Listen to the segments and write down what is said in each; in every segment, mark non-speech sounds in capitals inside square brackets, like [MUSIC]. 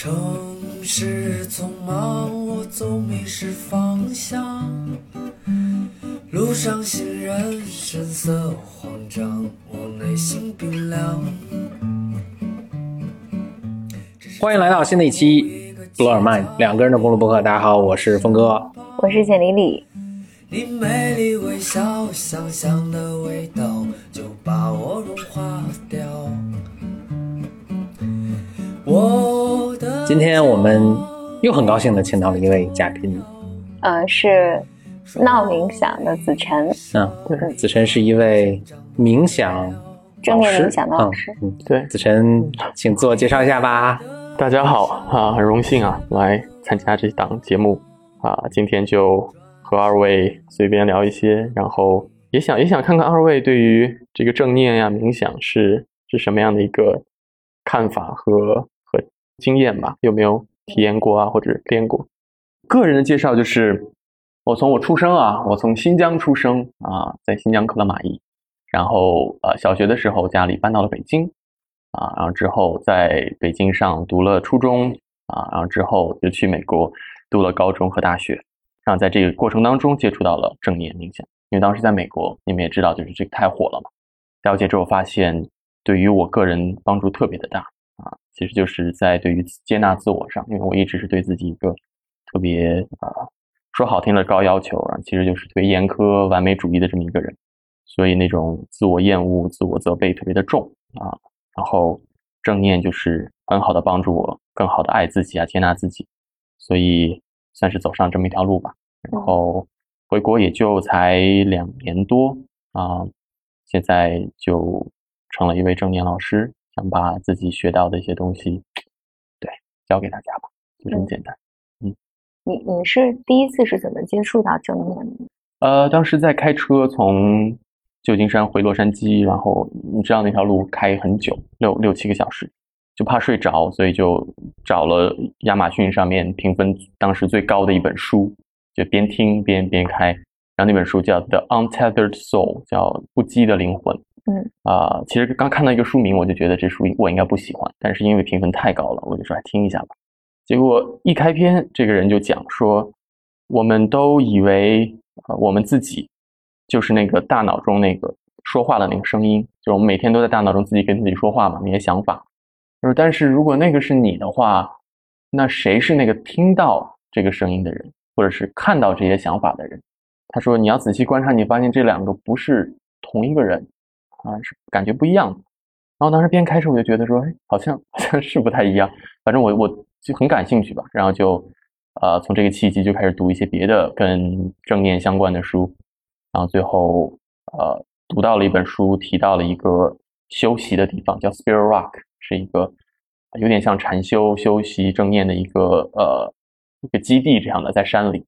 城市匆忙，我总迷失方向。路上行人神色慌张，我内心冰凉。欢迎来到新的一期布洛尔曼两个人的公路博客。大家好，我是峰哥。我是简丽丽。你美丽微笑，香香的味道就把我融化掉。我的今天我们又很高兴的请到了一位嘉宾，呃，是闹冥想的子晨，嗯，对，子晨是一位冥想正念冥想的老师。嗯，嗯对，子晨，请自我介绍一下吧。大家好啊，很荣幸啊，来参加这档节目啊。今天就和二位随便聊一些，然后也想也想看看二位对于这个正念呀、冥想是是什么样的一个看法和和经验吧？有没有体验过啊，或者练过？个人的介绍就是，我从我出生啊，我从新疆出生啊，在新疆克拉玛依，然后呃小学的时候家里搬到了北京。啊，然后之后在北京上读了初中啊，然后之后就去美国读了高中和大学，然后在这个过程当中接触到了正念冥想，因为当时在美国，你们也知道，就是这个太火了嘛。了解之后发现，对于我个人帮助特别的大，其实就是在对于接纳自我上，因为我一直是对自己一个特别啊说好听的高要求啊，其实就是特别严苛、完美主义的这么一个人，所以那种自我厌恶、自我责备特别的重啊。然后正念就是很好的帮助我更好的爱自己啊，接纳自己，所以算是走上这么一条路吧。然后回国也就才两年多啊，现在就成了一位正念老师，想把自己学到的一些东西，对，教给大家吧，就这么简单。嗯你你是第一次是怎么接触到正念的？呃，当时在开车从旧金山回洛杉矶，然后你知道那条路开很久，六六七个小时，就怕睡着，所以就找了亚马逊上面评分当时最高的一本书，就边听边边开。然后那本书叫《The Untethered Soul》，叫不羁的灵魂。嗯啊、其实刚看到一个书名，我就觉得这书我应该不喜欢，但是因为评分太高了，我就说来听一下吧。结果一开篇，这个人就讲说，我们都以为呃我们自己就是那个大脑中那个说话的那个声音，就我们每天都在大脑中自己跟自己说话嘛，那些想法。就是但是如果那个是你的话，那谁是那个听到这个声音的人，或者是看到这些想法的人？他说你要仔细观察，你发现这两个不是同一个人啊，是感觉不一样。然后当时边开车我就觉得说，哎，好像好像是不太一样。反正我我就很感兴趣吧，然后就呃从这个契机就开始读一些别的跟正念相关的书，然后最后呃读到了一本书，提到了一个休息的地方，叫 Spirit Rock，是一个有点像禅修、休息、正念的一个呃一个基地这样的，在山里。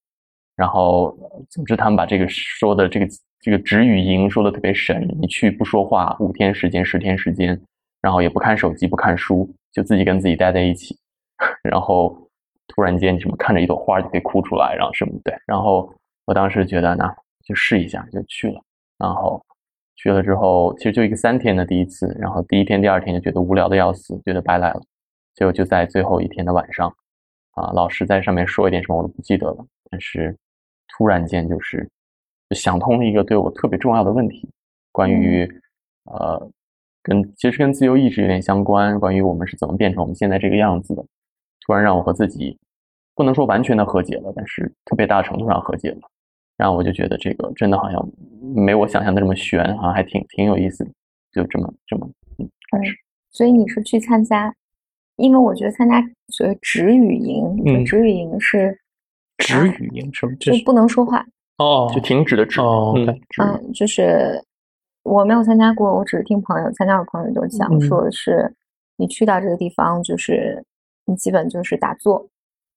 然后，总之他们把这个说的这个这个止语营说的特别神，你去不说话，五天时间、十天时间，然后也不看手机、不看书，就自己跟自己待在一起，[LAUGHS] 然后突然间什么看着一朵花就可以哭出来，然后什么对，然后我当时觉得呢就试一下，就去了，然后去了之后，其实就一个三天的第一次，然后第一天、第二天就觉得无聊的要死，觉得白来了，结果就在最后一天的晚上，啊，老师在上面说一点什么我都不记得了，但是突然间就是想通了一个对我特别重要的问题，关于呃跟其实跟自由意志有点相关，关于我们是怎么变成我们现在这个样子的，突然让我和自己不能说完全的和解了，但是特别大程度上和解了。然后我就觉得这个真的好像没我想象的这么悬好像，还挺挺有意思的，就这么这么嗯开始。所以你是去参加，因为我觉得参加所谓止语营，嗯止语营是止语营什么？就是不能说话，哦，就停止的止，哦嗯嗯，就是我没有参加过，我只是听朋友参加的朋友都讲嗯。说是，你去到这个地方，就是你基本就是打坐，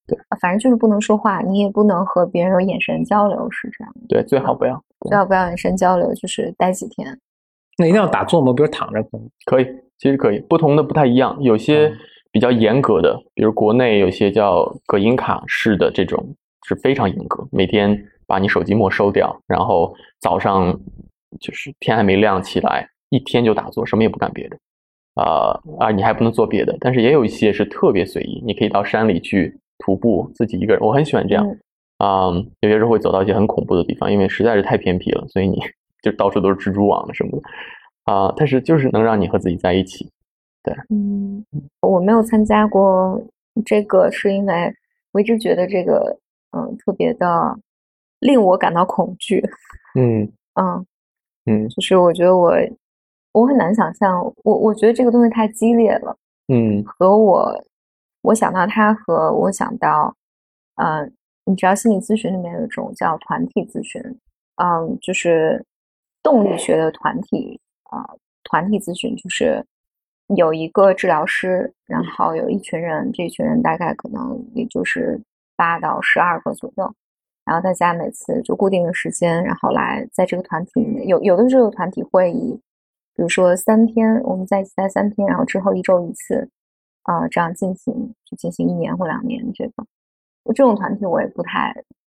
对啊，反正就是不能说话，你也不能和别人有眼神交流，是这样的，对，最好不要，最好不要眼神交流，就是待几天。那一定要打坐吗？比如躺着可能可以，其实可以，不同的不太一样，有些嗯。比较严格的，比如国内有些叫葛音卡式的这种是非常严格，每天把你手机没收掉，然后早上就是天还没亮起来，一天就打坐，什么也不干别的。啊啊，你还不能做别的。但是也有一些是特别随意，你可以到山里去徒步，自己一个人，我很喜欢这样。嗯啊、有些时候会走到一些很恐怖的地方，因为实在是太偏僻了，所以你 [LAUGHS] 就到处都是蜘蛛网什么的啊、但是就是能让你和自己在一起。对嗯，我没有参加过这个，是因为我一直觉得这个嗯特别的令我感到恐惧。嗯嗯，嗯就是我觉得我我很难想象，我我觉得这个东西太激烈了，嗯和我我想到它和我想到，嗯，你知道心理咨询里面有一种叫团体咨询，嗯，就是动力学的团体啊、团体咨询就是有一个治疗师，然后有一群人，这群人大概可能也就是八到十二个左右，然后大家每次就固定的时间，然后来在这个团体里面，有有的时候团体会议，比如说三天，我们在一起待三天，然后之后一周一次，啊、这样进行，就进行一年或两年这个。我这种团体我也不太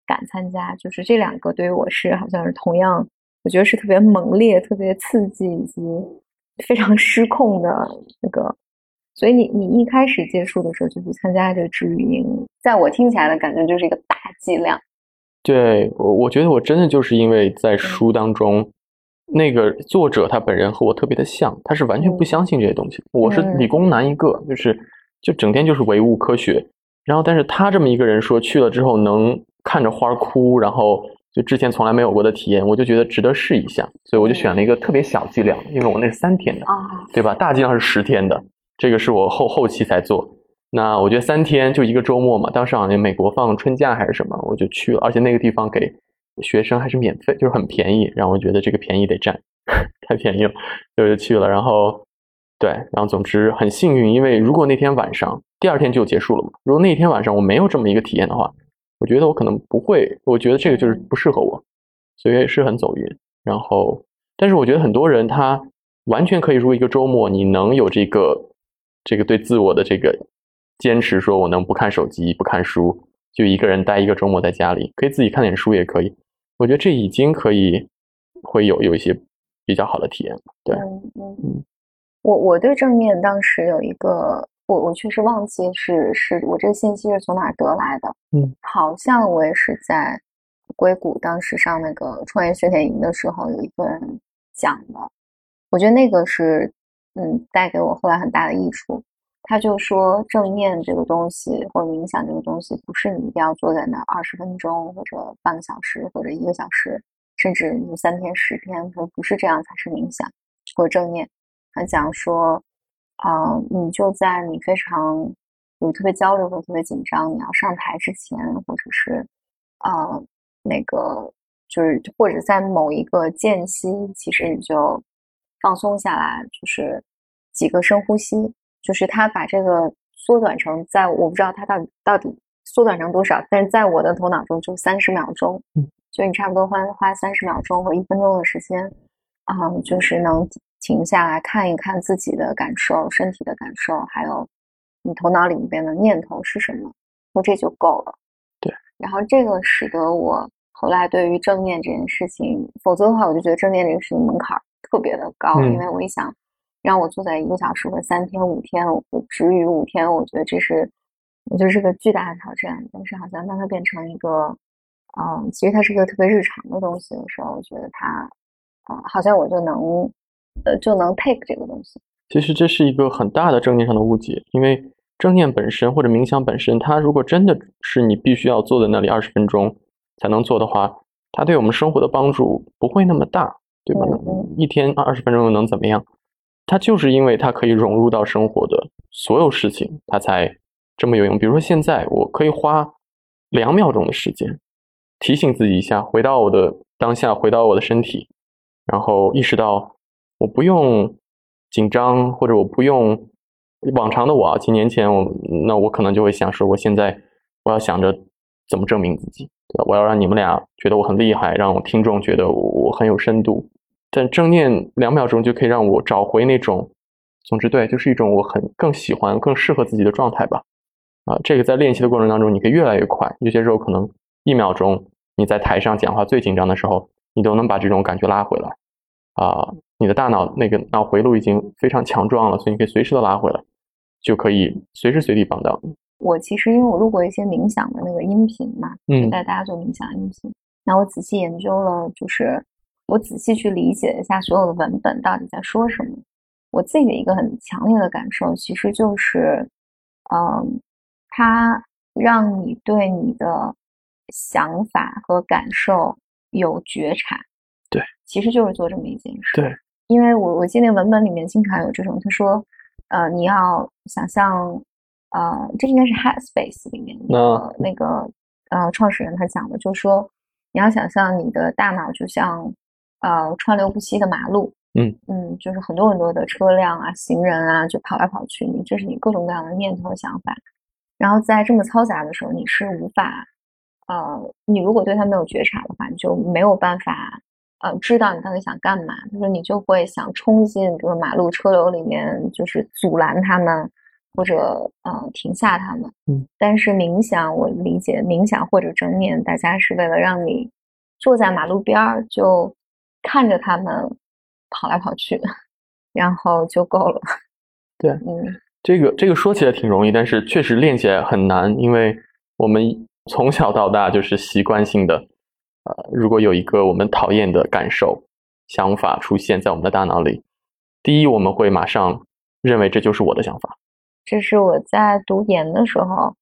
敢参加，就是这两个对于我是好像是同样，我觉得是特别猛烈、特别刺激以及非常失控的那个。所以你你一开始接触的时候就去参加这个治愈营，在我听起来的感觉就是一个大剂量。对我，我觉得我真的就是因为在书当中，那个作者他本人和我特别的像，他是完全不相信这些东西。我是嗯理工男一个，就是就整天就是唯物科学，然后但是他这么一个人说去了之后能看着花儿哭，然后就之前从来没有过的体验，我就觉得值得试一下，所以我就选了一个特别小剂量，因为我那是三天的，啊，对吧？大剂量是十天的，这个是我后后期才做。那我觉得三天就一个周末嘛，当时好像美国放春假还是什么，我就去了，而且那个地方给学生还是免费，就是很便宜，让我觉得这个便宜得占，[LAUGHS] 太便宜了，所以我就去了。然后对，然后总之很幸运，因为如果那天晚上第二天就结束了嘛，如果那天晚上我没有这么一个体验的话，我觉得我可能不会，我觉得这个就是不适合我，所以是很走运。然后，但是我觉得很多人他完全可以，如果一个周末你能有这个这个对自我的这个坚持，说我能不看手机、不看书，就一个人待一个周末在家里，可以自己看点书也可以。我觉得这已经可以会有有一些比较好的体验了。对，嗯嗯嗯，我我对正念当时有一个，我我确实忘记是是我这个信息是从哪儿得来的，嗯，好像我也是在硅谷当时上那个创业训练营的时候，有一个人讲的，我觉得那个是嗯带给我后来很大的益处。他就说正念这个东西或者冥想这个东西，不是你一定要坐在那二十分钟或者半个小时或者一个小时，甚至你三天十天，说不是这样才是冥想或者正念。他讲说，啊、你就在你非常有特别焦虑或者特别紧张，你要上台之前，或者是呃那个就是或者在某一个间隙，其实你就放松下来，就是几个深呼吸，就是他把这个缩短成在我不知道他到底到底缩短成多少，但是在我的头脑中就三十秒钟，嗯，就你差不多花花三十秒钟或一分钟的时间，啊、就是能停下来看一看自己的感受、身体的感受，还有你头脑里边的念头是什么，我这就够了。对，然后这个使得我后来对于正念这件事情，否则的话，我就觉得正念这个事情门槛特别的高，嗯。因为我一想让我坐在一个小时或者三天、五天，我我止语五天，我觉得这是我觉得是个巨大的挑战。但是好像当它变成一个，嗯，其实它是一个特别日常的东西的时候，我觉得它，啊、好像我就能，呃，就能 take 这个东西。其实这是一个很大的正念上的误解，因为正念本身或者冥想本身，它如果真的是你必须要坐在那里二十分钟才能做的话，它对我们生活的帮助不会那么大，对吧嗯嗯？一天二十分钟又能怎么样？它就是因为它可以融入到生活的所有事情，它才这么有用。比如说现在，我可以花两秒钟的时间提醒自己一下，回到我的当下，回到我的身体，然后意识到我不用紧张，或者我不用往常的我啊，几年前我那我可能就会想说，我现在我要想着怎么证明自己，对吧？我要让你们俩觉得我很厉害，让我听众觉得我很有深度。但正念两秒钟就可以让我找回那种，总之对，就是一种我很更喜欢、更适合自己的状态吧。啊，这个在练习的过程当中，你可以越来越快。有些时候可能一秒钟你在台上讲话最紧张的时候，你都能把这种感觉拉回来。啊，你的大脑那个脑回路已经非常强壮了，所以你可以随时都拉回来，就可以随时随地帮到你。我其实因为我录过一些冥想的那个音频嘛，就嗯带大家做冥想音频，然后我仔细研究了，就是我仔细去理解一下所有的文本到底在说什么。我自己的一个很强烈的感受，其实就是，嗯，它让你对你的想法和感受有觉察。对，其实就是做这么一件事。对，因为我我记得文本里面经常有这种，他说，呃，你要想象，呃，这应该是 Headspace 里面的那那个呃创始人他讲的，就是说你要想象你的大脑就像呃川流不息的马路，嗯嗯，就是很多很多的车辆啊、行人啊，就跑来跑去，你这是你各种各样的念头和想法，然后在这么嘈杂的时候，你是无法，呃，你如果对他没有觉察的话，你就没有办法。呃，知道你到底想干嘛，就是你就会想冲进这个马路车流里面，就是阻拦他们，或者呃停下他们。嗯，但是冥想，我理解冥想或者正念，大家是为了让你坐在马路边儿，就看着他们跑来跑去，然后就够了。[LAUGHS] 对嗯这个这个说起来挺容易，但是确实练起来很难，因为我们从小到大就是习惯性的，呃，如果有一个我们讨厌的感受、想法出现在我们的大脑里，第一我们会马上认为这就是我的想法，这是我在读研的时候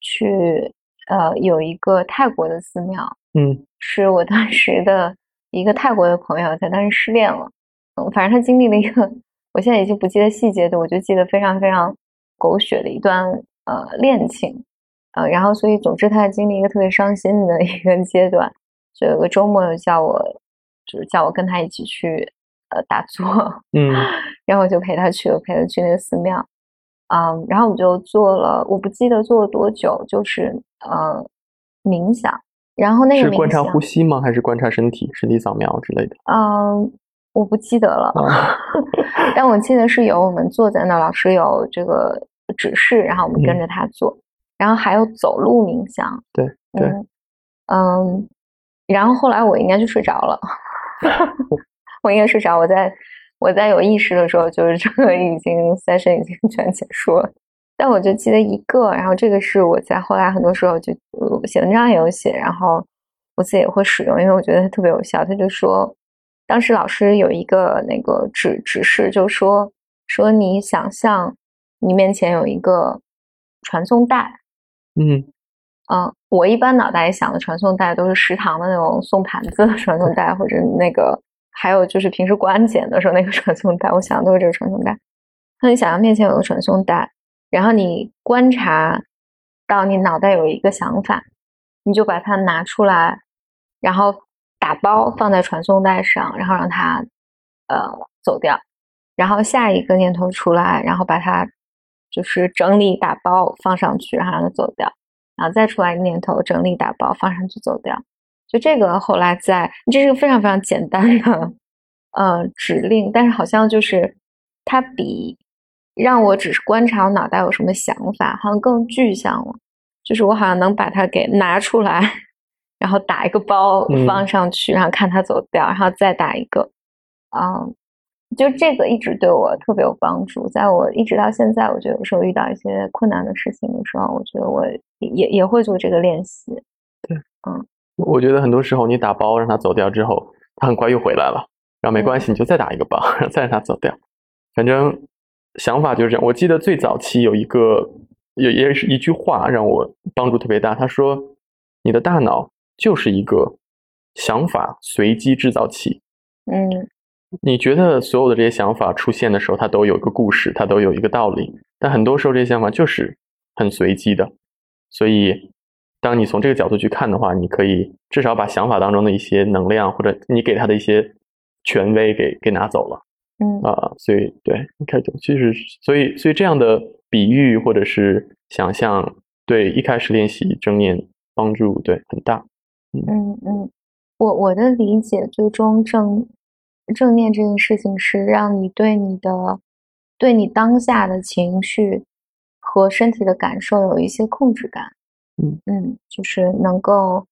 去呃有一个泰国的寺庙，嗯是我当时的一个泰国的朋友，他当时失恋了，嗯，反正他经历了一个，我现在已经不记得细节的，我就记得非常非常狗血的一段呃恋情，呃，然后所以总之他经历一个特别伤心的一个阶段，就有个周末又叫我，就是叫我跟他一起去呃打坐，嗯。[LAUGHS] 然后我就陪他去，我陪他去那个寺庙，嗯，然后我们就做了，我不记得做了多久，就是呃冥想，然后那个是观察呼吸吗？还是观察身体、身体扫描之类的？嗯，我不记得了，啊 [LAUGHS] 但我记得是有我们坐在那儿，老师有这个指示，然后我们跟嗯着他做，然后还有走路冥想，对对嗯嗯，然后后来我应该就睡着了，[LAUGHS] 我应该睡着，我在我在有意识的时候，就是这个已经 session 已经全结束了。但我就记得一个，然后这个是我在后来很多时候就呃写文章也有写，然后我自己也会使用，因为我觉得它特别有效。他就说，当时老师有一个那个指指示，就说说你想象你面前有一个传送带，嗯嗯，我一般脑袋里想的传送带都是食堂的那种送盘子的传送带，或者那个还有就是平时过安检的时候那个传送带，我想的都是这个传送带。那你想象面前有个传送带，然后你观察到你脑袋有一个想法，你就把它拿出来，然后打包放在传送带上，然后让它呃走掉。然后下一个念头出来，然后把它就是整理打包放上去，然后让它走掉。然后再出来一个念头，整理打包放上去走掉。就这个后来在，这是个非常非常简单的呃指令，但是好像就是它比让我只是观察我脑袋有什么想法，好像更具象了。就是我好像能把它给拿出来，然后打一个包嗯放上去，然后看它走掉，然后再打一个，嗯，就这个一直对我特别有帮助。在我一直到现在，我觉得有时候遇到一些困难的事情的时候，我觉得我也也会做这个练习。对，嗯我觉得很多时候你打包让它走掉之后，它很快又回来了，然后没关系，你就再打一个包，然 [LAUGHS] 后再让它走掉。反正想法就是这样。我记得最早期有一个也也是一句话让我帮助特别大，他说：“你的大脑就是一个想法随机制造器。嗯你觉得所有的这些想法出现的时候，它都有一个故事，它都有一个道理，但很多时候这些想法就是很随机的。所以，当你从这个角度去看的话，你可以至少把想法当中的一些能量，或者你给他的一些权威给给拿走了嗯啊、所以，对，你看，其实，所以，所以这样的比喻或者是想象，对一开始练习正念帮助对很大。嗯嗯，我我的理解，最终正正念这件事情是让你对你的对你当下的情绪和身体的感受有一些控制感。嗯嗯，就是能够，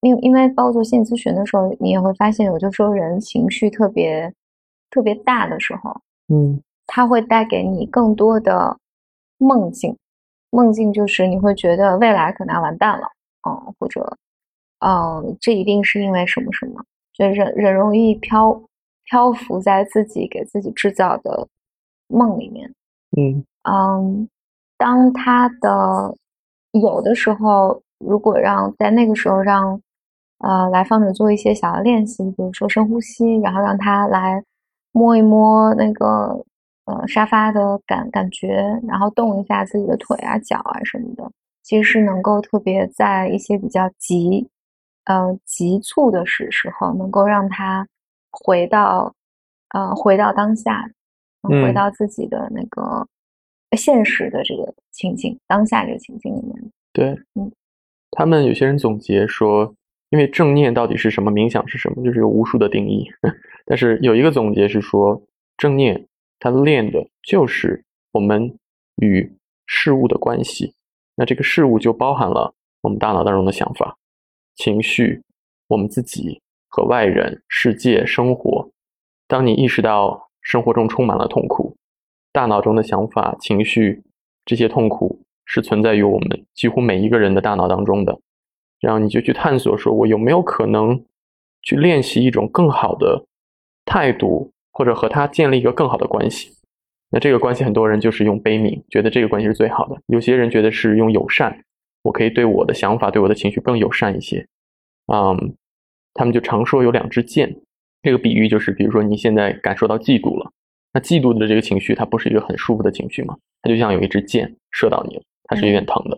因因为包括做心理咨询的时候，你也会发现，有的时候人情绪特别特别大的时候，嗯它会带给你更多的梦境。梦境就是你会觉得未来可能要完蛋了，嗯，或者，嗯，这一定是因为什么什么，就人人容易漂漂浮在自己给自己制造的梦里面。嗯嗯，当他的有的时候，如果让在那个时候让呃来访者做一些小的练习，比如说深呼吸，然后让他来摸一摸那个呃沙发的感感觉，然后动一下自己的腿啊、脚啊什么的，其实是能够特别在一些比较急呃急促的时时候，能够让他回到呃回到当下，嗯回到自己的那个现实的这个情景，当下这个情景里面。对，嗯，他们有些人总结说，因为正念到底是什么，冥想是什么，就是有无数的定义。但是有一个总结是说，正念它练的就是我们与事物的关系。那这个事物就包含了我们大脑当中的想法、情绪、我们自己和外人、世界、生活。当你意识到生活中充满了痛苦，大脑中的想法、情绪这些痛苦是存在于我们几乎每一个人的大脑当中的，然后你就去探索，说我有没有可能去练习一种更好的态度，或者和他建立一个更好的关系。那这个关系，很多人就是用悲悯，觉得这个关系是最好的；有些人觉得是用友善，我可以对我的想法、对我的情绪更友善一些。嗯，他们就常说有两支箭，这个比喻就是，比如说你现在感受到嫉妒了，那嫉妒的这个情绪，它不是一个很舒服的情绪吗？它就像有一支箭射到你了，它是有点疼的。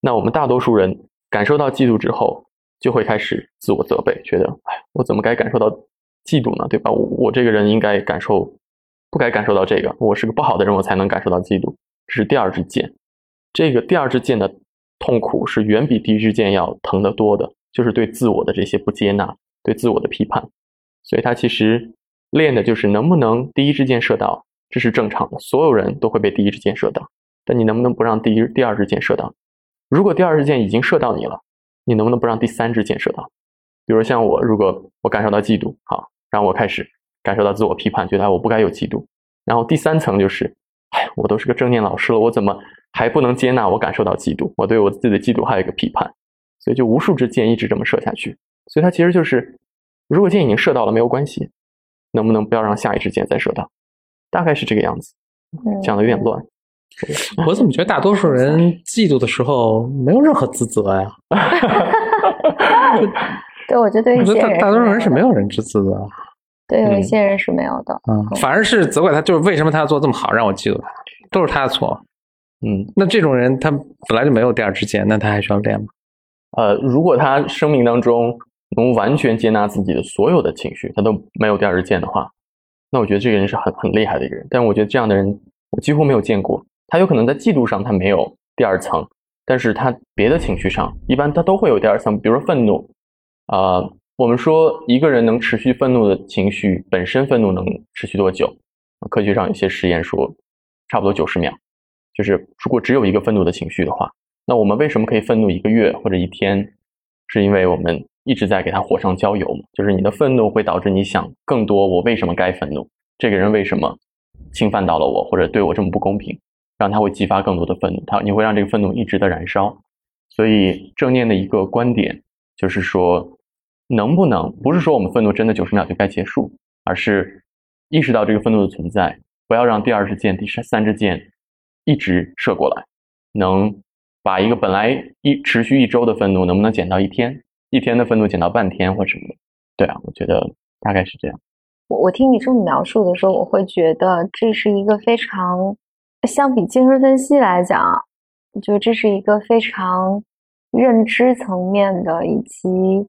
那我们大多数人感受到嫉妒之后，就会开始自我责备，觉得，哎，我怎么该感受到嫉妒呢？对吧？我我这个人应该感受，不该感受到这个，我是个不好的人，我才能感受到嫉妒。这是第二支箭，这个第二支箭的痛苦是远比第一支箭要疼得多的，就是对自我的这些不接纳，对自我的批判。所以他其实练的就是能不能第一支箭射到，这是正常的，所有人都会被第一支箭射到，但你能不能不让第一、第二支箭射到？如果第二支箭已经射到你了，你能不能不让第三支箭射到？比如像我，如果我感受到嫉妒，好，然后我开始感受到自我批判，觉得哎我不该有嫉妒。然后第三层就是，哎，我都是个正念老师了，我怎么还不能接纳我感受到嫉妒？我对我自己的嫉妒还有一个批判，所以就无数支箭一直这么射下去。所以它其实就是，如果箭已经射到了没有关系，能不能不要让下一支箭再射到？大概是这个样子，嗯讲的有点乱。[LAUGHS] 我怎么觉得大多数人嫉妒的时候没有任何自责呀？[LAUGHS] 对，我觉得对我觉得大一些人大多数人是没有人知自责的，对，有一嗯些人是没有的。嗯，反而是责怪他，就是为什么他要做这么好，让我嫉妒他，都是他的错。嗯，那这种人他本来就没有第二支箭，那他还需要练吗？呃，如果他生命当中能完全接纳自己的所有的情绪，他都没有第二支箭的话，那我觉得这个人是很很厉害的一个人。但我觉得这样的人我几乎没有见过。他有可能在嫉妒上他没有第二层，但是他别的情绪上，一般他都会有第二层。比如说愤怒，啊、我们说一个人能持续愤怒的情绪，本身愤怒能持续多久？科学上有些实验说，差不多九十秒。就是如果只有一个愤怒的情绪的话，那我们为什么可以愤怒一个月或者一天？是因为我们一直在给它火上浇油嘛。就是你的愤怒会导致你想更多，我为什么该愤怒？这个人为什么侵犯到了我，或者对我这么不公平？让他会激发更多的愤怒，他你会让这个愤怒一直的燃烧。所以正念的一个观点就是说，能不能不是说我们愤怒真的九十秒就该结束，而是意识到这个愤怒的存在，不要让第二支箭、第三三支箭一直射过来，能把一个本来一持续一周的愤怒，能不能减到一天？一天的愤怒减到半天或什么的？对啊，我觉得大概是这样。我我听你这么描述的时候，我会觉得这是一个非常，相比精神分析来讲，我觉得这是一个非常认知层面的以及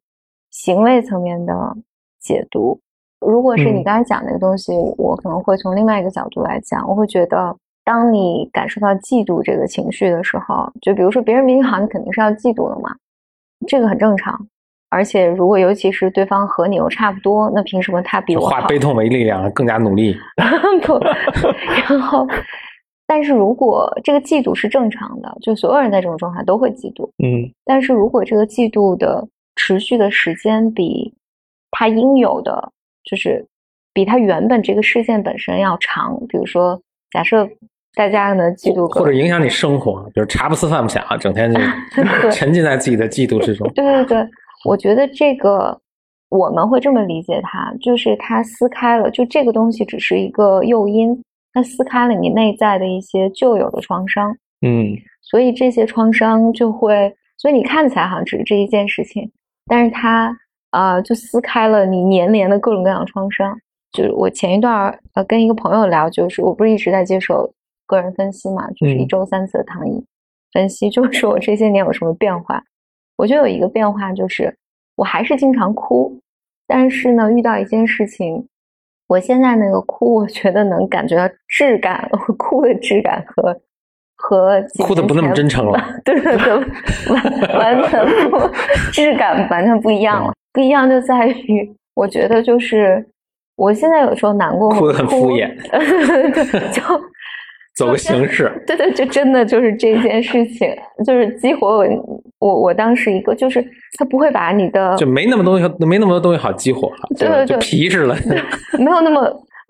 行为层面的解读。如果是你嗯刚才讲那个东西，我可能会从另外一个角度来讲，我会觉得，当你感受到嫉妒这个情绪的时候，就比如说别人比你好，你肯定是要嫉妒的嘛，这个很正常。而且，如果尤其是对方和你又差不多，那凭什么他比我好？化悲痛为力量，更加努力。[LAUGHS] 不，然后，但是如果这个嫉妒是正常的，就所有人在这种状态都会嫉妒。嗯但是如果这个嫉妒的持续的时间比他应有的，就是比它原本这个事件本身要长。比如说，假设大家呢嫉妒或者影响你生活，比如茶不思饭不想，整天就 [LAUGHS] 沉浸在自己的嫉妒之中。对对对，我觉得这个我们会这么理解它，就是它撕开了，就这个东西只是一个诱因，它撕开了你内在的一些旧有的创伤。嗯，所以这些创伤就会，所以你看起来好像只是这一件事情，但是它啊，就撕开了你年连的各种各样的创伤。就是我前一段呃跟一个朋友聊，就是我不是一直在接受个人分析嘛，就是一周三次的躺椅分析，就是我这些年有什么变化。我觉得有一个变化就是，我还是经常哭，但是呢，遇到一件事情，我现在那个哭，我觉得能感觉到质感，我哭的质感和。和哭的不那么真诚了，[LAUGHS] 对对对，完完全不质感完全不一样了。不一样就在于，我觉得就是我现在有时候难过，哭的很敷衍，[LAUGHS] 就 [LAUGHS] 走个形式。对对，就真的就是这件事情，就是激活我我我当时一个，就是他不会把你的就没那么东西，没那么多东西好激活，对对对，皮实了，没有那么。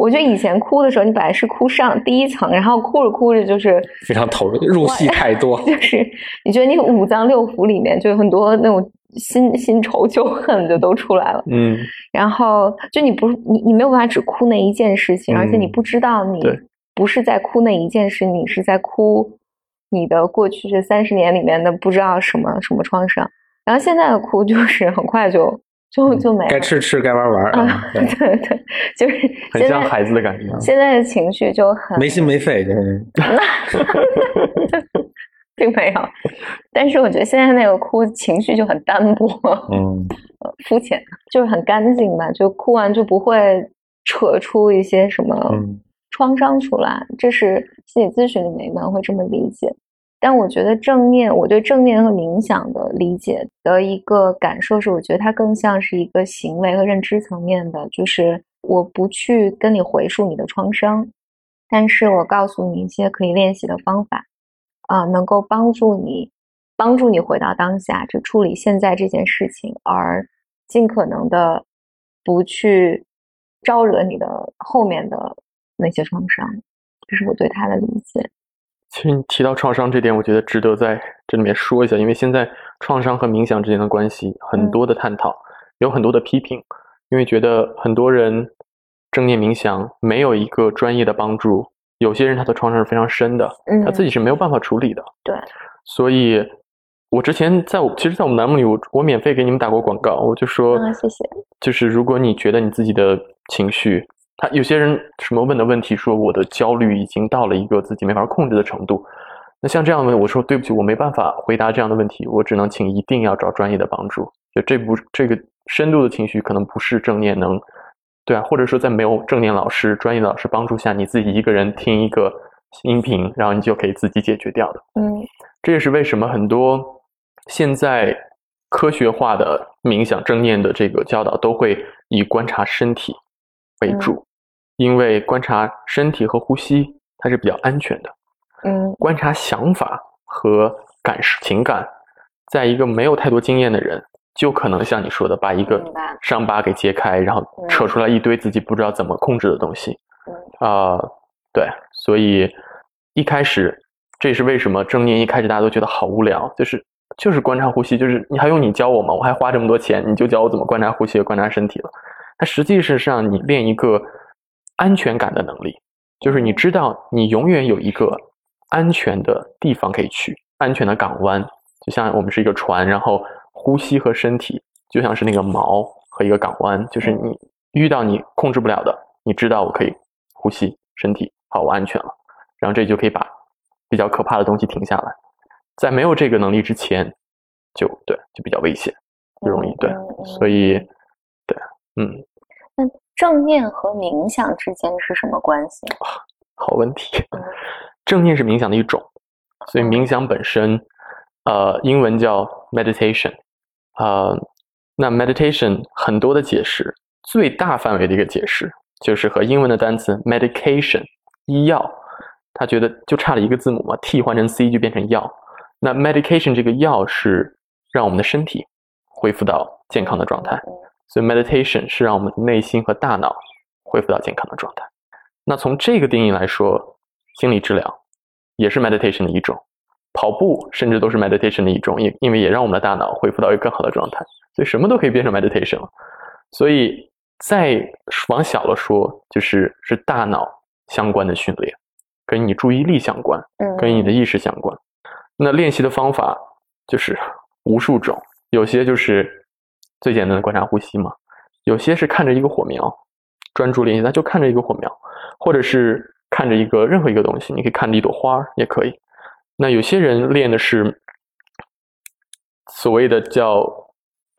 我觉得以前哭的时候，你本来是哭上第一层，然后哭着哭着就是非常投入，入戏 [LAUGHS] 太多。就是你觉得你五脏六腑里面就有很多那种新新仇旧恨就都出来了。嗯。然后就你不是你你没有办法只哭那一件事情，而且你不知道你不是在哭那一件事，你是在哭你的过去这三十年里面的不知道什么什么创伤。然后现在的哭就是很快就。就就没了该吃吃该玩玩啊，[LAUGHS] 对对，就是很像孩子的感觉。现在的情绪就很没心没肺，就是 [LAUGHS] [LAUGHS] 并没有。但是我觉得现在那个哭情绪就很单薄，嗯，肤浅，就是很干净吧，就哭完就不会扯出一些什么创伤出来。这是心理咨询里面一般会这么理解。但我觉得正念，我对正念和冥想的理解的一个感受是，我觉得它更像是一个行为和认知层面的，就是我不去跟你回溯你的创伤，但是我告诉你一些可以练习的方法，啊，能够帮助你，帮助你回到当下，就处理现在这件事情，而尽可能的不去招惹你的后面的那些创伤，这是我对他的理解。其实你提到创伤这点，我觉得值得在这里面说一下，因为现在创伤和冥想之间的关系很多的探讨，有很多的批评，因为觉得很多人正念冥想没有一个专业的帮助，有些人他的创伤是非常深的，他自己是没有办法处理的。对，所以我之前在我其实，在我们栏目里，我我免费给你们打过广告，我就说，谢谢，就是如果你觉得你自己的情绪。他有些人什么问的问题，说我的焦虑已经到了一个自己没法控制的程度。那像这样问，我说对不起，我没办法回答这样的问题，我只能请一定要找专业的帮助。就这不这个深度的情绪，可能不是正念能，对啊，或者说在没有正念老师、专业的老师帮助下，你自己一个人听一个音频，然后你就可以自己解决掉的。嗯，这也是为什么很多现在科学化的冥想、正念的这个教导都会以观察身体为主。因为观察身体和呼吸，它是比较安全的。嗯，观察想法和感受情感，在一个没有太多经验的人，就可能像你说的，把一个伤疤给揭开，然后扯出来一堆自己不知道怎么控制的东西。啊，对，所以一开始，这也是为什么正念一开始大家都觉得好无聊，就是就是观察呼吸，就是你还用你教我吗？我还花这么多钱，你就教我怎么观察呼吸和观察身体了。它实际是让你练一个。安全感的能力，就是你知道你永远有一个安全的地方可以去，安全的港湾，就像我们是一个船，然后呼吸和身体就像是那个锚和一个港湾，就是你遇到你控制不了的，你知道我可以呼吸身体，好，我安全了，然后这就可以把比较可怕的东西停下来。在没有这个能力之前，就对，就比较危险，不容易对，所以对，嗯。正念和冥想之间是什么关系？好问题。[LAUGHS] 正念是冥想的一种，所以冥想本身，呃，英文叫 meditation，呃，那 meditation 很多的解释，最大范围的一个解释就是和英文的单词 medication 医药，他觉得就差了一个字母嘛替换成 C 就变成药。那 medication 这个药是让我们的身体恢复到健康的状态。所以，meditation 是让我们内心和大脑恢复到健康的状态。那从这个定义来说，心理治疗也是 meditation 的一种，跑步甚至都是 meditation 的一种，因因为也让我们的大脑恢复到一个更好的状态，所以什么都可以变成 meditation 了。所以再往小了说，就是是大脑相关的训练，跟你注意力相关，嗯，跟你的意识相关。那练习的方法就是无数种，有些就是最简单的观察呼吸嘛，有些是看着一个火苗，专注练习，那就看着一个火苗，或者是看着一个任何一个东西，你可以看着一朵花也可以。那有些人练的是所谓的叫，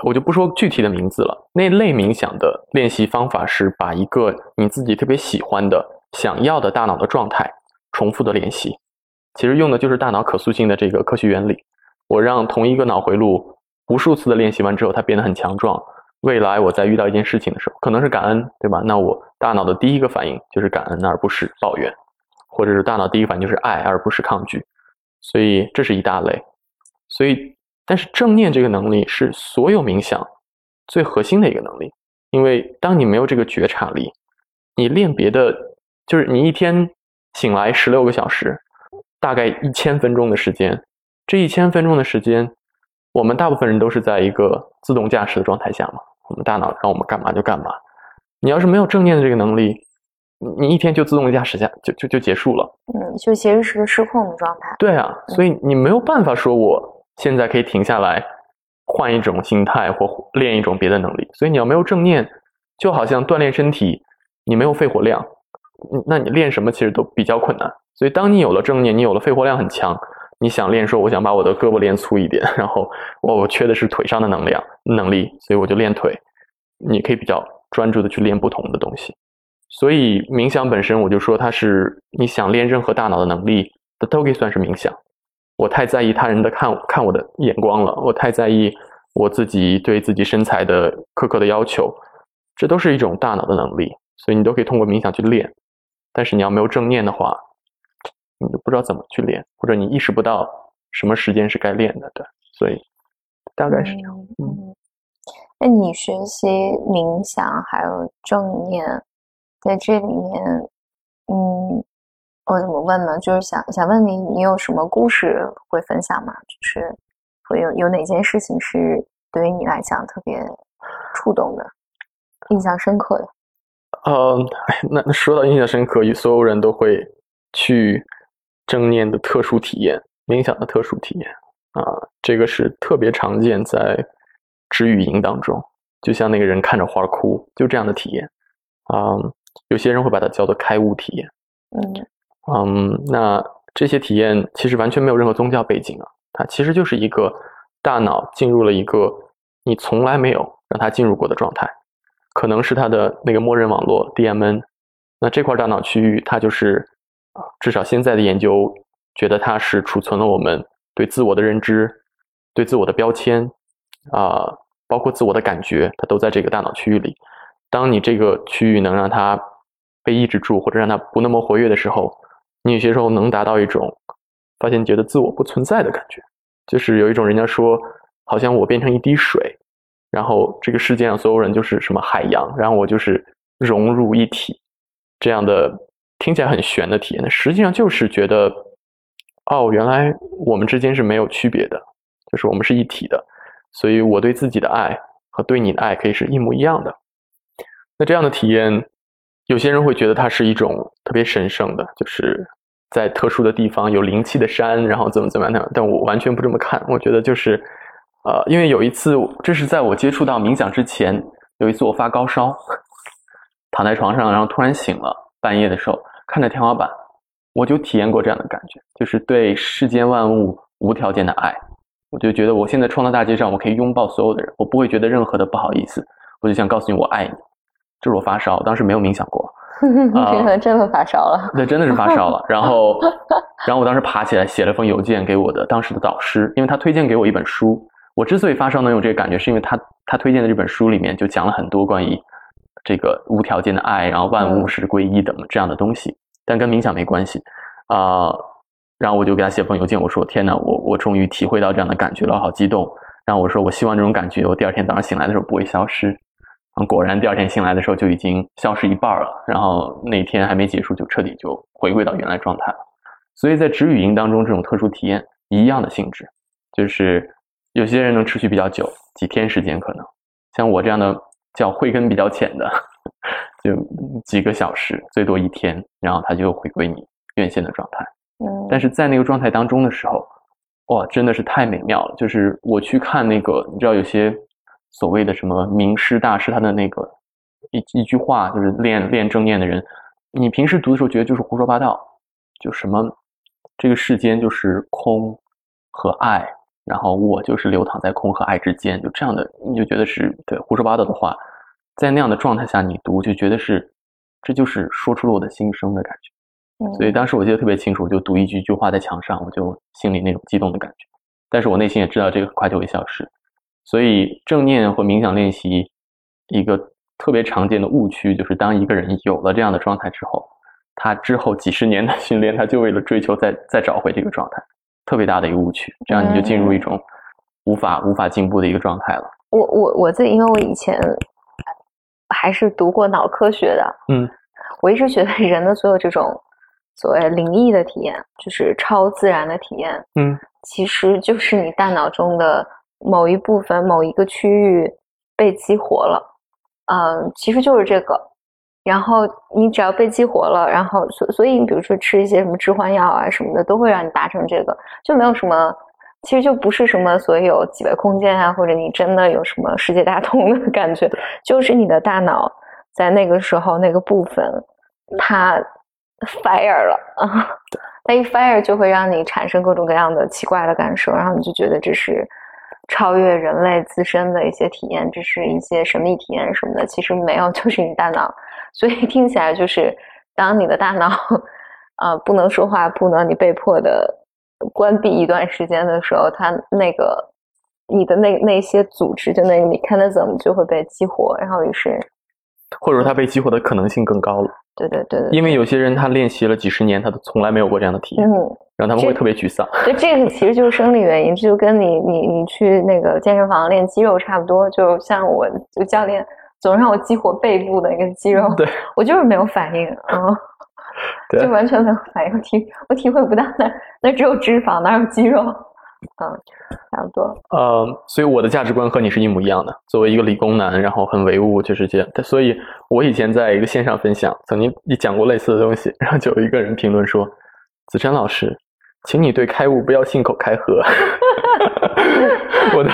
我就不说具体的名字了。那类冥想的练习方法是把一个你自己特别喜欢的、想要的大脑的状态重复的练习。其实用的就是大脑可塑性的这个科学原理。我让同一个脑回路无数次的练习完之后，它变得很强壮。未来我在遇到一件事情的时候，可能是感恩，对吧？那我大脑的第一个反应就是感恩，而不是抱怨，或者是大脑第一反应就是爱，而不是抗拒。所以这是一大类。所以，但是正念这个能力是所有冥想最核心的一个能力，因为当你没有这个觉察力，你练别的，就是你一天醒来十六个小时。大概一千分钟的时间，这一千分钟的时间，我们大部分人都是在一个自动驾驶的状态下嘛。我们大脑让我们干嘛就干嘛。你要是没有正念的这个能力，你一天就自动驾驶下就就就结束了。嗯，就其实是个失控的状态。对啊，所以你没有办法说我现在可以停下来，换一种心态或练一种别的能力。所以你要没有正念，就好像锻炼身体，你没有肺活量，那你练什么其实都比较困难。所以，当你有了正念，你有了肺活量很强，你想练说，我想把我的胳膊练粗一点，然后我我缺的是腿上的能量能力，所以我就练腿。你可以比较专注的去练不同的东西。所以，冥想本身，我就说它是你想练任何大脑的能力，它都可以算是冥想。我太在意他人的看看我的眼光了，我太在意我自己对自己身材的苛刻的要求，这都是一种大脑的能力，所以你都可以通过冥想去练。但是你要没有正念的话，你都不知道怎么去练，或者你意识不到什么时间是该练的，对，所以大概是这样。嗯，那你学习冥想还有正念，在这里面，嗯，我怎么问呢？就是想想问你，你有什么故事会分享吗？就是会有有哪件事情是对于你来讲特别触动的、印象深刻的？呃，那那说到印象深刻，所有人都会去。正念的特殊体验，冥想的特殊体验啊，这个是特别常见在止语营当中。就像那个人看着花哭，就这样的体验啊。有些人会把它叫做开悟体验。嗯嗯，那这些体验其实完全没有任何宗教背景啊，它其实就是一个大脑进入了一个你从来没有让它进入过的状态，可能是它的那个默认网络 DMN。那这块大脑区域，它就是。啊，至少现在的研究觉得它是储存了我们对自我的认知、对自我的标签啊，包括自我的感觉，它都在这个大脑区域里。当你这个区域能让它被抑制住，或者让它不那么活跃的时候，你有些时候能达到一种发现觉得自我不存在的感觉，就是有一种人家说，好像我变成一滴水，然后这个世界上所有人就是什么海洋，然后我就是融入一体这样的。听起来很玄的体验，那实际上就是觉得，哦，原来我们之间是没有区别的，就是我们是一体的，所以我对自己的爱和对你的爱可以是一模一样的。那这样的体验，有些人会觉得它是一种特别神圣的，就是在特殊的地方有灵气的山，然后怎么怎么样。但我完全不这么看，我觉得就是，呃，因为有一次，这是在我接触到冥想之前，有一次我发高烧，躺在床上，然后突然醒了，半夜的时候。看着天花板，我就体验过这样的感觉，就是对世间万物无条件的爱。我就觉得我现在冲到大街上，我可以拥抱所有的人，我不会觉得任何的不好意思。我就想告诉你，我爱你。这是我发烧，当时没有冥想过。[LAUGHS] 真的真的发烧了？对，真的是发烧了。[LAUGHS] 然后，然后我当时爬起来写了封邮件给我的当时的导师，因为他推荐给我一本书。我之所以发烧能有这个感觉，是因为他他推荐的这本书里面就讲了很多关于这个无条件的爱，然后万物是归一等这样的东西。但跟冥想没关系，啊，然后我就给他写封邮件，我说：“天哪，我我终于体会到这样的感觉了，好激动。”然后我说：“我希望这种感觉，我第二天早上醒来的时候不会消失。”果然第二天醒来的时候就已经消失一半了，然后那天还没结束就彻底就回归到原来状态了。所以在止语音当中，这种特殊体验一样的性质，就是有些人能持续比较久，几天时间可能，像我这样的叫慧根比较浅的，就几个小时，最多一天，然后他就回归你原先的状态。嗯，但是在那个状态当中的时候，哇，真的是太美妙了。就是我去看那个，你知道有些所谓的什么名师大师，他的那个一一句话，就是练练正念的人，你平时读的时候觉得就是胡说八道，就什么这个世间就是空和爱，然后我就是流淌在空和爱之间，就这样的，你就觉得是对胡说八道的话，在那样的状态下你读，就觉得是这就是说出了我的心声的感觉。嗯所以当时我记得特别清楚，我就读一句句话在墙上，我就心里那种激动的感觉。但是我内心也知道这个很快就会消失。所以正念或冥想练习一个特别常见的误区，就是当一个人有了这样的状态之后，他之后几十年的训练，他就为了追求再再找回这个状态，特别大的一个误区。这样你就进入一种无法无法进步的一个状态了。我我我自己，因为我以前还是读过脑科学的，嗯，我一直觉得 [LAUGHS] 人的所有这种所谓灵异的体验，就是超自然的体验，嗯，其实就是你大脑中的某一部分、某一个区域被激活了，嗯，其实就是这个。然后你只要被激活了，然后所所以你比如说吃一些什么致幻药啊什么的，都会让你达成这个，就没有什么，其实就不是什么所有几维空间啊，或者你真的有什么世界大同的感觉，就是你的大脑在那个时候那个部分它 fire 了啊，[LAUGHS] 它一 fire 就会让你产生各种各样的奇怪的感受，然后你就觉得这是超越人类自身的一些体验，这是一些神秘体验什么的，其实没有，[LAUGHS] 就是你大脑。所以听起来就是，当你的大脑，[LAUGHS] 呃，不能说话，不能你被迫的关闭一段时间的时候，它那个你的那那些组织，就那个 mechanism 就会被激活，然后于是，或者说他被激活的可能性更高了。对对对对，因为有些人他练习了几十年，他都从来没有过这样的体验，嗯，然后他们会特别沮丧。对这个其实就是生理原因，这就跟你你你去那个健身房练肌肉差不多，就像我就教练总让我激活背部的那个肌肉，对我就是没有反应，嗯。[LAUGHS] 对就完全没有反应，我体我体会不到那那只有脂肪，哪有肌肉？嗯，[LAUGHS] 差不多。呃，所以我的价值观和你是一模一样的。作为一个理工男，然后很唯物，就是这样。所以，我以前在一个线上分享，曾经也讲过类似的东西，然后就有一个人评论说：“子珊老师，请你对开悟不要信口开河。[LAUGHS] ”我当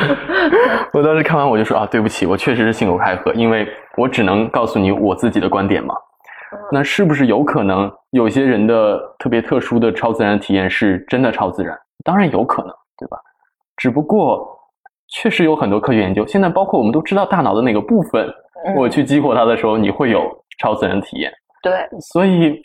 我当时看完我就说啊，对不起，我确实是信口开河，因为我只能告诉你我自己的观点嘛。那是不是有可能有些人的特别特殊的超自然体验是真的超自然？当然有可能，对吧？只不过确实有很多科学研究，现在包括我们都知道大脑的哪个部分，嗯我去激活它的时候，你会有超自然体验。对，所以，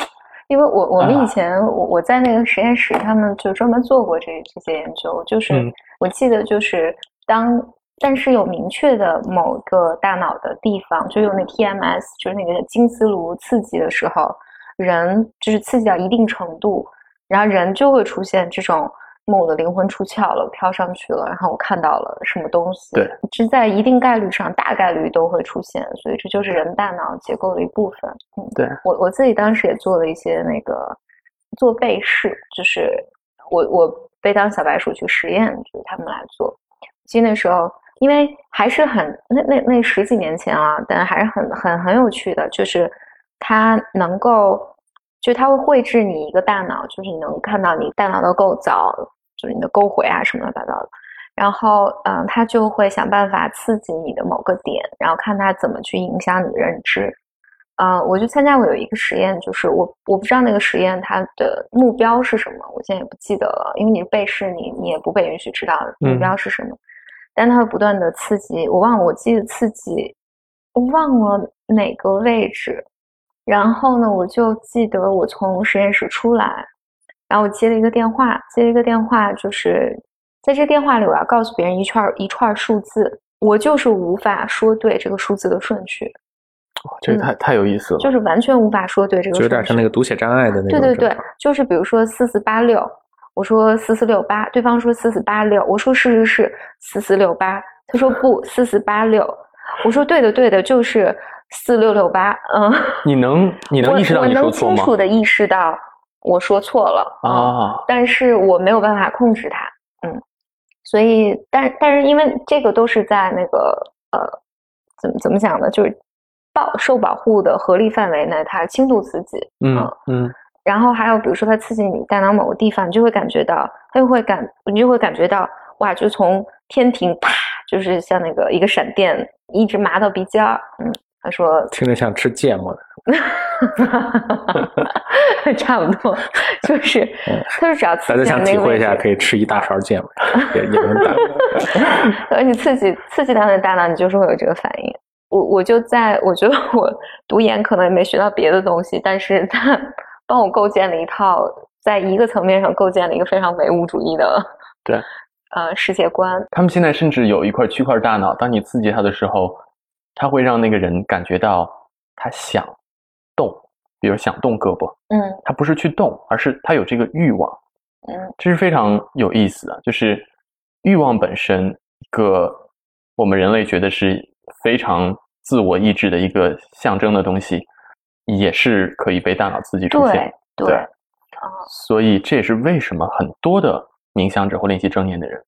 因为我我们啊以前、我我在那个实验室，他们就专门做过这这些研究，就是、嗯我记得就是当但是有明确的某个大脑的地方，就用那 TMS，就是那个金丝炉刺激的时候，人就是刺激到一定程度，然后人就会出现这种。我的灵魂出窍了，飘上去了，然后我看到了什么东西。对，这在一定概率上，大概率都会出现，所以这就是人大脑结构的一部分。嗯，对我我自己当时也做了一些那个做背试，就是我我被当小白鼠去实验，就是他们来做。其实那时候，因为还是很那那那十几年前啊，但还是很很很有趣的，就是它能够，就它会绘制你一个大脑，就是你能看到你大脑的构造，就是你的沟回啊什么乱七八糟的。然后，嗯，它就会想办法刺激你的某个点，然后看它怎么去影响你的认知。呃，我就参加过有一个实验，就是我我不知道那个实验它的目标是什么，我现在也不记得了，因为你背试你你也不被允许知道目标是什么，但它会不断的刺激，我忘了，我记得刺激，我忘了哪个位置，然后呢，我就记得我从实验室出来，然后我接了一个电话，接了一个电话，就是在这电话里我要告诉别人一串一串数字，我就是无法说对这个数字的顺序。这个太太有意思了。就是完全无法说对这个就有点像那个读写障碍的那种。对对对，就是比如说四四八六，我说四四六八，对方说四四八六，我说是是是四四六八，他说不四四八六，我说对的，对的，就是四六六八。嗯，你能 [LAUGHS] 你能我意识到你说错吗？清楚的意识到我说错了嗯啊，但是我没有办法控制它。嗯，所以，但但是因为这个都是在那个呃，怎么怎么讲呢？就是保受保护的合理范围内，它轻度刺激。嗯嗯嗯然后还有比如说它刺激你大脑某个地方，你就会感觉到，它就会感，你就会感觉到，哇，就从天庭啪，就是像那个一个闪电，一直麻到鼻尖儿。嗯，他说听着像吃芥末的。[LAUGHS] 差不多，就是它是只要刺大家想体会一下，可以吃一大勺芥末，也也能打。[LAUGHS] 而且刺激刺激他的大脑，你就是会有这个反应。我我就在我觉得我读研可能也没学到别的东西，但是他帮我构建了一套，在一个层面上构建了一个非常唯物主义的对 [LAUGHS] 呃世界观。他们现在甚至有一块区块大脑，当你刺激它的时候，它会让那个人感觉到他想动，比如想动胳膊，嗯他不是去动，而是他有这个欲望，嗯这是非常有意思的。就是欲望本身，一个我们人类觉得是非常自我意志的一个象征的东西，也是可以被大脑刺激出现对。对对所以这也是为什么很多的冥想者或练习正念的人，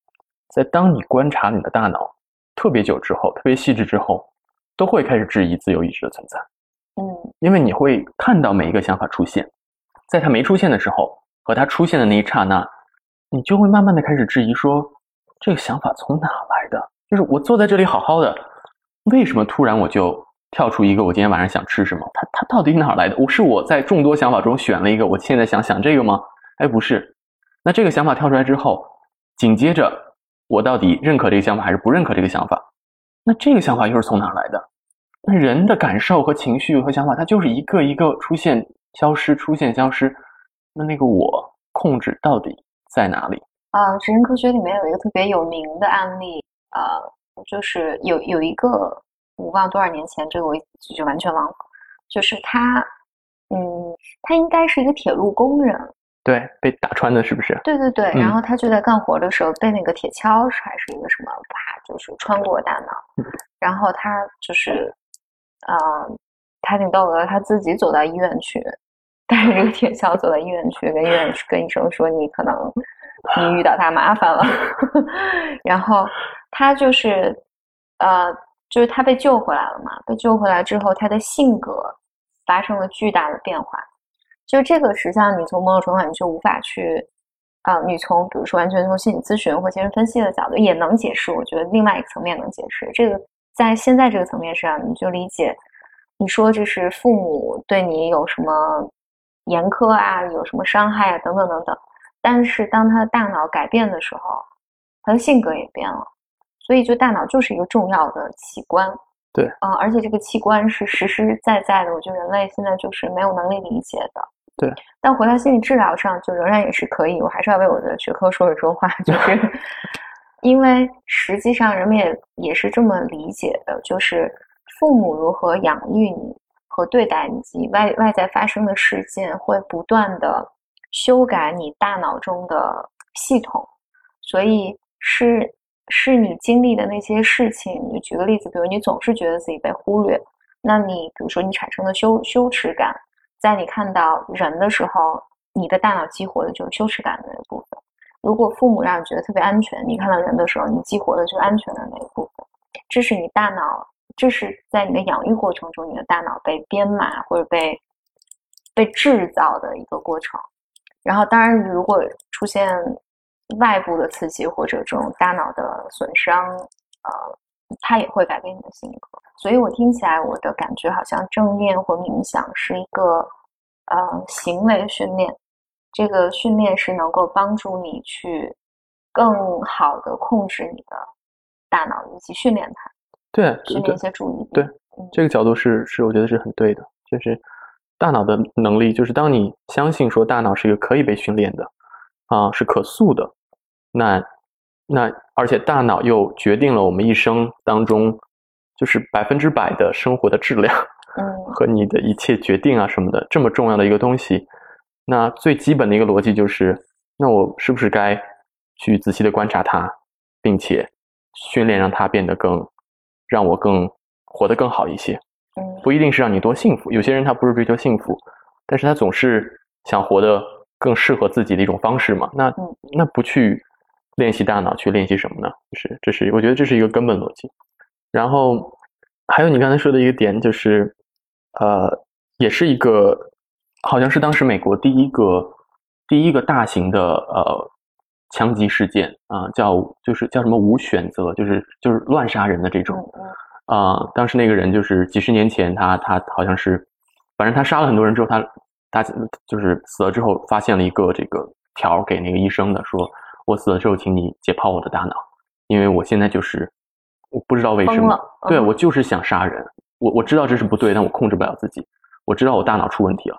在当你观察你的大脑特别久之后，特别细致之后，都会开始质疑自由意志的存在，嗯因为你会看到每一个想法出现，在它没出现的时候和它出现的那一刹那，你就会慢慢的开始质疑说，这个想法从哪来的？就是我坐在这里好好的，为什么突然我就跳出一个我今天晚上想吃什么？它它到底哪儿来的？我是我在众多想法中选了一个，我现在想想这个吗？哎，不是。那这个想法跳出来之后，紧接着我到底认可这个想法还是不认可这个想法？那这个想法又是从哪儿来的？那人的感受和情绪和想法，它就是一个一个出现、消失、出现、消失。那那个我控制到底在哪里？啊，神经科学里面有一个特别有名的案例，呃，就是有有一个我忘了多少年前，这个我就完全忘了，就是他，嗯，他应该是一个铁路工人，对，被打穿的是不是？对对对，嗯。然后他就在干活的时候被那个铁锹还是一个什么，啪，就是穿过大脑，[LAUGHS] 然后他就是，呃，他挺逗的，他自己走到医院去，带着这个铁锹走到医院去，跟医院跟医生说你可能 [LAUGHS] 你遇到大麻烦了，[LAUGHS] 然后他就是，呃，就是他被救回来了嘛，被救回来之后，他的性格发生了巨大的变化。就这个，实际上你从某种程度上你就无法去，啊、你从比如说完全从心理咨询或精神分析的角度也能解释，我觉得另外一个层面能解释。这个在现在这个层面上，你就理解，你说这是父母对你有什么严苛啊，有什么伤害啊，等等等等。但是当他的大脑改变的时候，他的性格也变了，所以就大脑就是一个重要的器官。对啊、而且这个器官是实实在在的，我觉得人类现在就是没有能力理解的。对，但回到心理治疗上，就仍然也是可以。我还是要为我的学科说一说话，就是 [LAUGHS] 因为实际上人们也也是这么理解的，就是父母如何养育你和对待你及外外在发生的事件，会不断的修改你大脑中的系统，所以是是你经历的那些事情。你举个例子，比如你总是觉得自己被忽略，那你比如说你产生的羞羞耻感，在你看到人的时候，你的大脑激活的就是羞耻感的那个部分。如果父母让你觉得特别安全，你看到人的时候，你激活的就是安全的那一部分。这是你大脑，这是在你的养育过程中，你的大脑被编码或者被被制造的一个过程。然后，当然，如果出现外部的刺激或者这种大脑的损伤，呃，它也会改变你的性格。所以我听起来，我的感觉好像正念或冥想是一个呃行为训练。这个训练是能够帮助你去更好的控制你的大脑，以及训练它，对训练一，些注意力。对嗯这个角度是是我觉得是很对的，就是大脑的能力，就是当你相信说大脑是一个可以被训练的，啊、是可塑的，那那而且大脑又决定了我们一生当中就是百分之百的生活的质量嗯和你的一切决定啊什么的这么重要的一个东西，那最基本的一个逻辑就是，那我是不是该去仔细的观察它，并且训练让它变得更让我更活得更好一些。嗯不一定是让你多幸福，有些人他不是追求幸福，但是他总是想活得更适合自己的一种方式嘛。那嗯那不去练习大脑，去练习什么呢？就是这是我觉得这是一个根本逻辑。然后还有你刚才说的一个点，就是呃，也是一个好像是当时美国第一个第一个大型的呃枪击事件啊、叫就是叫什么无选择，就是就是乱杀人的这种。啊、当时那个人就是几十年前他，他好像是，反正他杀了很多人之后，他他就是死了之后，发现了一个这个条给那个医生的，说我死了之后，请你解剖我的大脑，因为我现在就是我不知道为什么，嗯对我就是想杀人，我我知道这是不对，但我控制不了自己，我知道我大脑出问题了，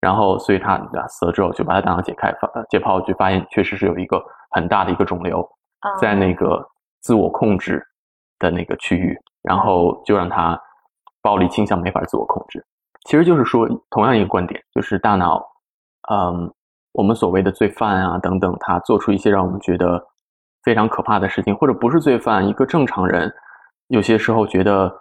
然后所以他啊死了之后就把他大脑解开，解剖就发现确实是有一个很大的一个肿瘤，啊在那个自我控制的那个区域，然后就让他暴力倾向没法自我控制。其实就是说，同样一个观点，就是大脑，嗯，我们所谓的罪犯啊等等，他做出一些让我们觉得非常可怕的事情，或者不是罪犯，一个正常人，有些时候觉得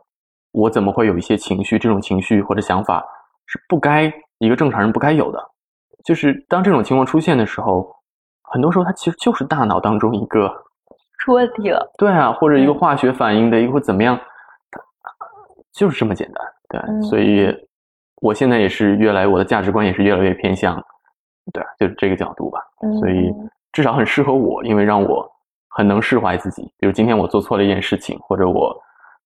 我怎么会有一些情绪，这种情绪或者想法是不该一个正常人不该有的。就是当这种情况出现的时候，很多时候它其实就是大脑当中一个出问题了。对啊，或者一个嗯化学反应的一个或怎么样，就是这么简单。对，嗯所以我现在也是越来我的价值观也是越来越偏向，对，就是这个角度吧。所以嗯至少很适合我，因为让我很能释怀自己。比如今天我做错了一件事情，或者我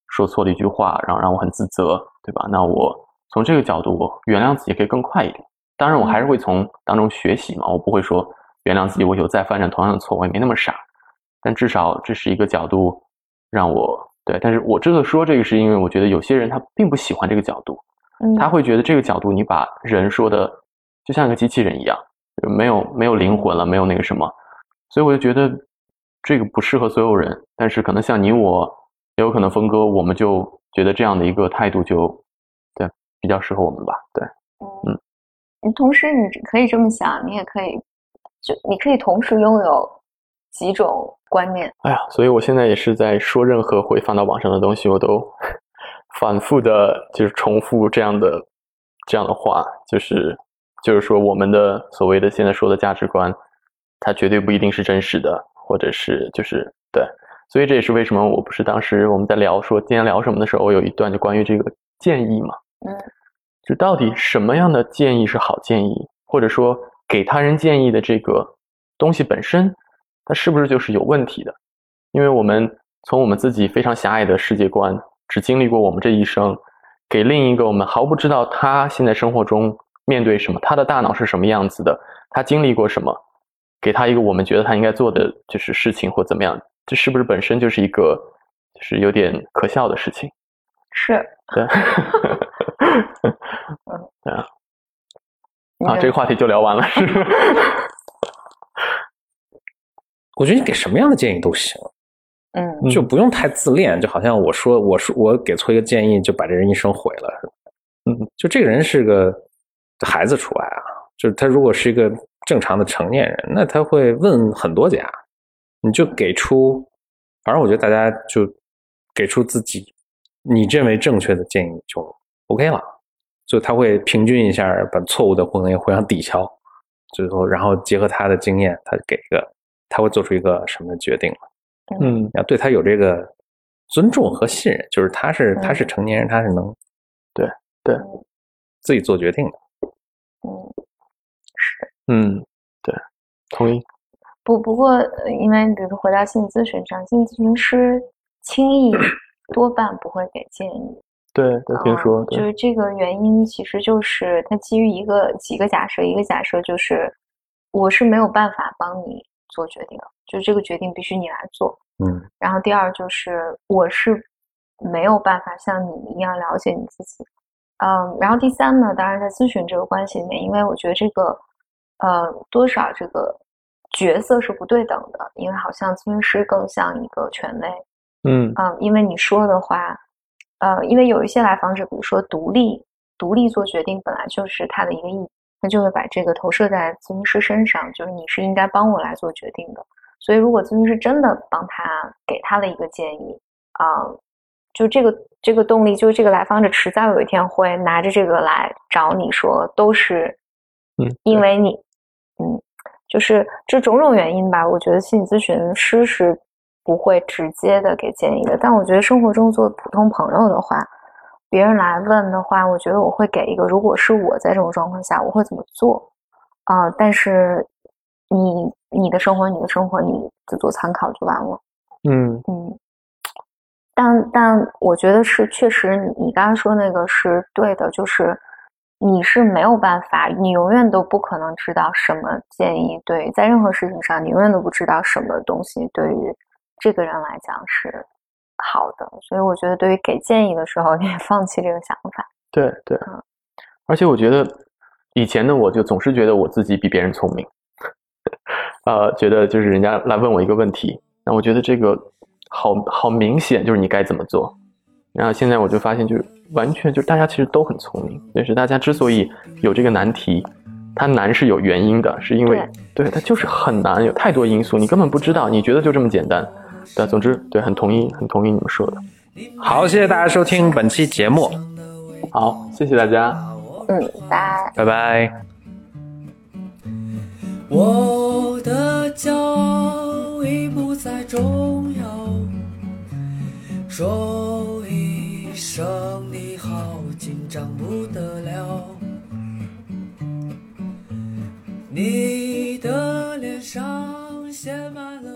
说错了一句话，然后让我很自责，对吧？那我从这个角度，我原谅自己可以更快一点。当然，我还是会从当中学习嘛，我不会说原谅自己，我有再犯上同样的错，我也没那么傻。但至少这是一个角度，让我对。但是我这个说这个，是因为我觉得有些人他并不喜欢这个角度，嗯他会觉得这个角度你把人说的就像一个机器人一样，没有没有灵魂了，没有那个什么，所以我就觉得这个不适合所有人。但是可能像你我，也有可能峰哥，我们就觉得这样的一个态度就对比较适合我们吧。对，嗯，你同时你可以这么想，你也可以，就你可以同时拥有几种观念。哎呀，所以我现在也是在说任何会放到网上的东西，我都反复的，就是重复这样的这样的话，就是就是说我们的所谓的现在说的价值观，它绝对不一定是真实的，或者是就是对，所以这也是为什么我不是当时我们在聊说今天聊什么的时候，我有一段就关于这个建议嘛，嗯就到底什么样的建议是好建议，或者说给他人建议的这个东西本身，它是不是就是有问题的？因为我们从我们自己非常狭隘的世界观，只经历过我们这一生，给另一个我们毫不知道他现在生活中面对什么，他的大脑是什么样子的，他经历过什么，给他一个我们觉得他应该做的就是事情或怎么样，这是不是本身就是一个就是有点可笑的事情？是，[LAUGHS] 对，啊，这个话题就聊完了，是？[LAUGHS] 我觉得你给什么样的建议都行，嗯就不用太自恋，就好像我说我说我给错一个建议，就把这人一生毁了。嗯，就这个人是个孩子除外啊，就是他如果是一个正常的成年人，那他会问很多家，你就给出，反正我觉得大家就给出自己你认为正确的建议就 OK 了，就他会平均一下，把错误的互相互相抵消，最后然后结合他的经验，他给一个他会做出一个什么决定。嗯要对他有这个尊重和信任，就是他是他是嗯成年人，他是能对对自己做决定的。嗯，是嗯，对，同意。不不过，呃因为比如说回到心理咨询上，心理咨询师轻易多半不会给建议。对，都听说，就是这个原因，其实就是它基于一个几个假设，一个假设就是我是没有办法帮你做决定的，就这个决定必须你来做。嗯然后第二就是我是没有办法像你一样了解你自己，嗯，然后第三呢，当然在咨询这个关系里面，因为我觉得这个呃多少这个角色是不对等的，因为好像咨询师更像一个权威，嗯嗯，因为你说的话，呃，因为有一些来访者，比如说独立独立做决定，本来就是他的一个意义，他就会把这个投射在咨询师身上，就是你是应该帮我来做决定的。所以，如果咨询师真的帮他给他了一个建议，啊、就这个这个动力，就是这个来访者迟早有一天会拿着这个来找你说，都是，嗯，因为你，嗯，就是这种种原因吧。我觉得心理咨询师是不会直接的给建议的，但我觉得生活中做普通朋友的话，别人来问的话，我觉得我会给一个，如果是我在这种状况下，我会怎么做啊？但是你你的生活，你的生活，你就做参考就完了。嗯嗯，但但我觉得是确实，你你刚刚说那个是对的，就是你是没有办法，你永远都不可能知道什么建议对，在任何事情上，你永远都不知道什么东西对于这个人来讲是好的，所以我觉得对于给建议的时候，你 [LAUGHS] 也放弃这个想法。对对嗯，而且我觉得以前的我就总是觉得我自己比别人聪明，呃，觉得就是人家来问我一个问题，那我觉得这个好好明显就是你该怎么做，然后现在我就发现就是完全就是大家其实都很聪明，就是大家之所以有这个难题，它难是有原因的，是因为对它就是很难，有太多因素你根本不知道，你觉得就这么简单，但总之对很同意很同意你们说的，好，谢谢大家收听本期节目，好，谢谢大家。嗯，拜。拜拜。我的骄傲已不再重要说一声你好紧张不得了。你的脸上写满了